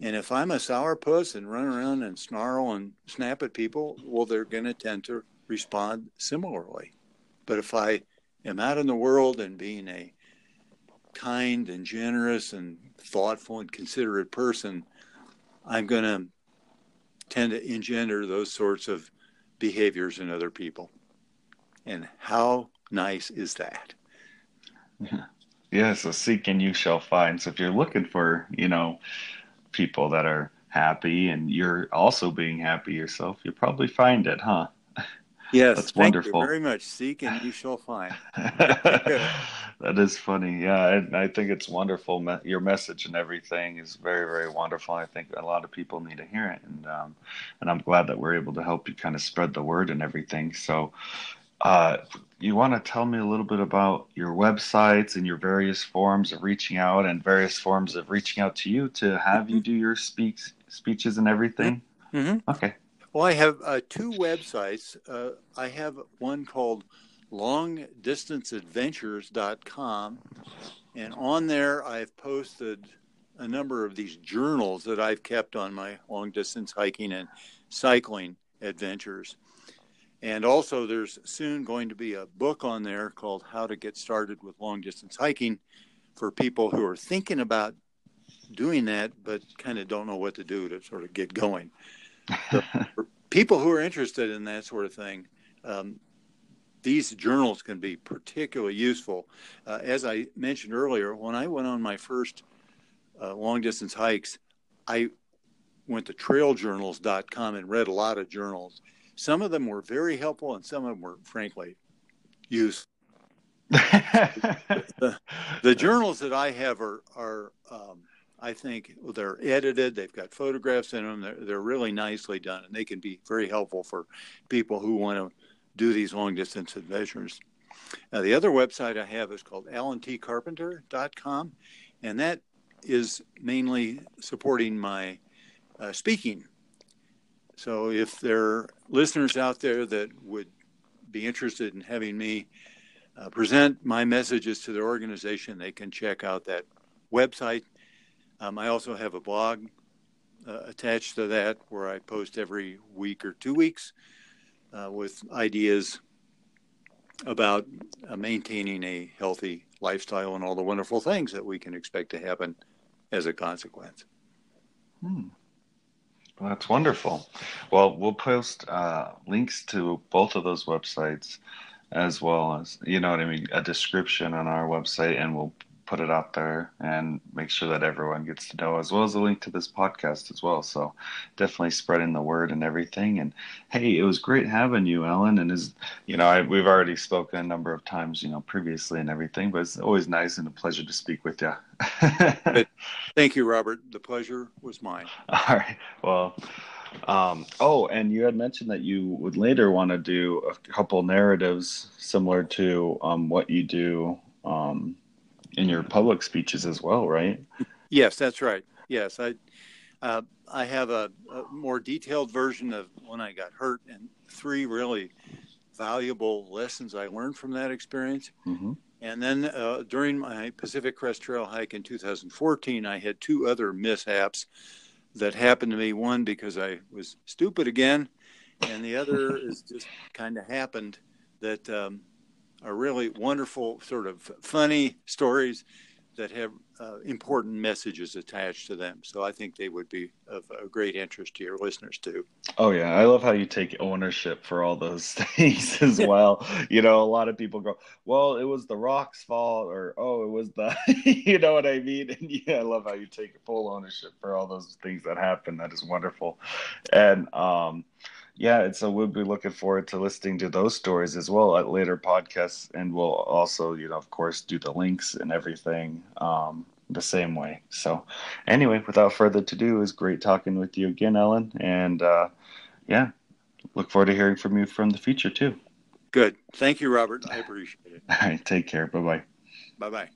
And if I'm a sourpuss and run around and snarl and snap at people, well, they're going to tend to respond similarly. But if I am out in the world and being a kind and generous and thoughtful and considerate person, I'm going to tend to engender those sorts of behaviors in other people. And how nice is that? Yeah, so seek and you shall find. So if you're looking for, you know, people that are happy and you're also being happy yourself, you'll probably find it, huh? Yes, that's wonderful. very much. Seek and you shall find. that is funny. Yeah, I, I think it's wonderful. Your message and everything is very, very wonderful. I think a lot of people need to hear it, and um, and I'm glad that we're able to help you kind of spread the word and everything. So, uh, you want to tell me a little bit about your websites and your various forms of reaching out and various forms of reaching out to you to have mm-hmm. you do your speaks speeches and everything? Mm-hmm. Okay. Well, I have uh, two websites. Uh, I have one called longdistanceadventures.com, and on there I've posted a number of these journals that I've kept on my long distance hiking and cycling adventures. And also, there's soon going to be a book on there called How to Get Started with Long Distance Hiking for people who are thinking about doing that but kind of don't know what to do to sort of get going. So people who are interested in that sort of thing, um, these journals can be particularly useful. Uh, as I mentioned earlier, when I went on my first uh, long distance hikes, I went to trailjournals.com and read a lot of journals. Some of them were very helpful, and some of them were, frankly, useful. the, the, journals that I have are, are um, I think they're edited. They've got photographs in them. They're, they're really nicely done, and they can be very helpful for people who want to do these long distance adventures. Now, the other website I have is called allentcarpenter.com, and that is mainly supporting my uh, speaking. So, if there are listeners out there that would be interested in having me uh, present my messages to their organization, they can check out that website. Um, I also have a blog uh, attached to that where I post every week or two weeks uh, with ideas about uh, maintaining a healthy lifestyle and all the wonderful things that we can expect to happen as a consequence. Hmm. Well, that's wonderful. Well, we'll post uh, links to both of those websites as well as, you know what I mean, a description on our website, and we'll put it out there and make sure that everyone gets to know, as well as a link to this podcast as well. So definitely spreading the word and everything. And hey, it was great having you, Ellen. And is you know I, we've already spoken a number of times, you know, previously and everything, but it's always nice and a pleasure to speak with you. Thank you, Robert. The pleasure was mine. All right. Well. Um, oh, and you had mentioned that you would later want to do a couple narratives similar to um, what you do um, in your public speeches as well, right? Yes, that's right. Yes, I uh, I have a, a, more detailed version of when I got hurt and three really valuable lessons I learned from that experience. Mm-hmm. And then uh, during my Pacific Crest Trail hike in 2014, I had two other mishaps that happened to me. One because I was stupid again, and the other is just kind of happened that um, are really wonderful, sort of funny stories that have uh, important messages attached to them. So I think they would be of a great interest to your listeners too. Oh yeah, I love how you take ownership for all those things as well. you know, a lot of people go, "Well, it was the rock's fault," or "Oh, it was the," you know what I mean? And yeah, I love how you take full ownership for all those things that happen. That is wonderful, and um yeah, and so we'll be looking forward to listening to those stories as well at later podcasts, and we'll also, you know, of course, do the links and everything um, the same way. So, anyway, without further ado, it was great talking with you again, Ellen, and uh, yeah, look forward to hearing from you from the future too. Good, thank you, Robert. I appreciate it. All right, take care. Bye bye. Bye bye.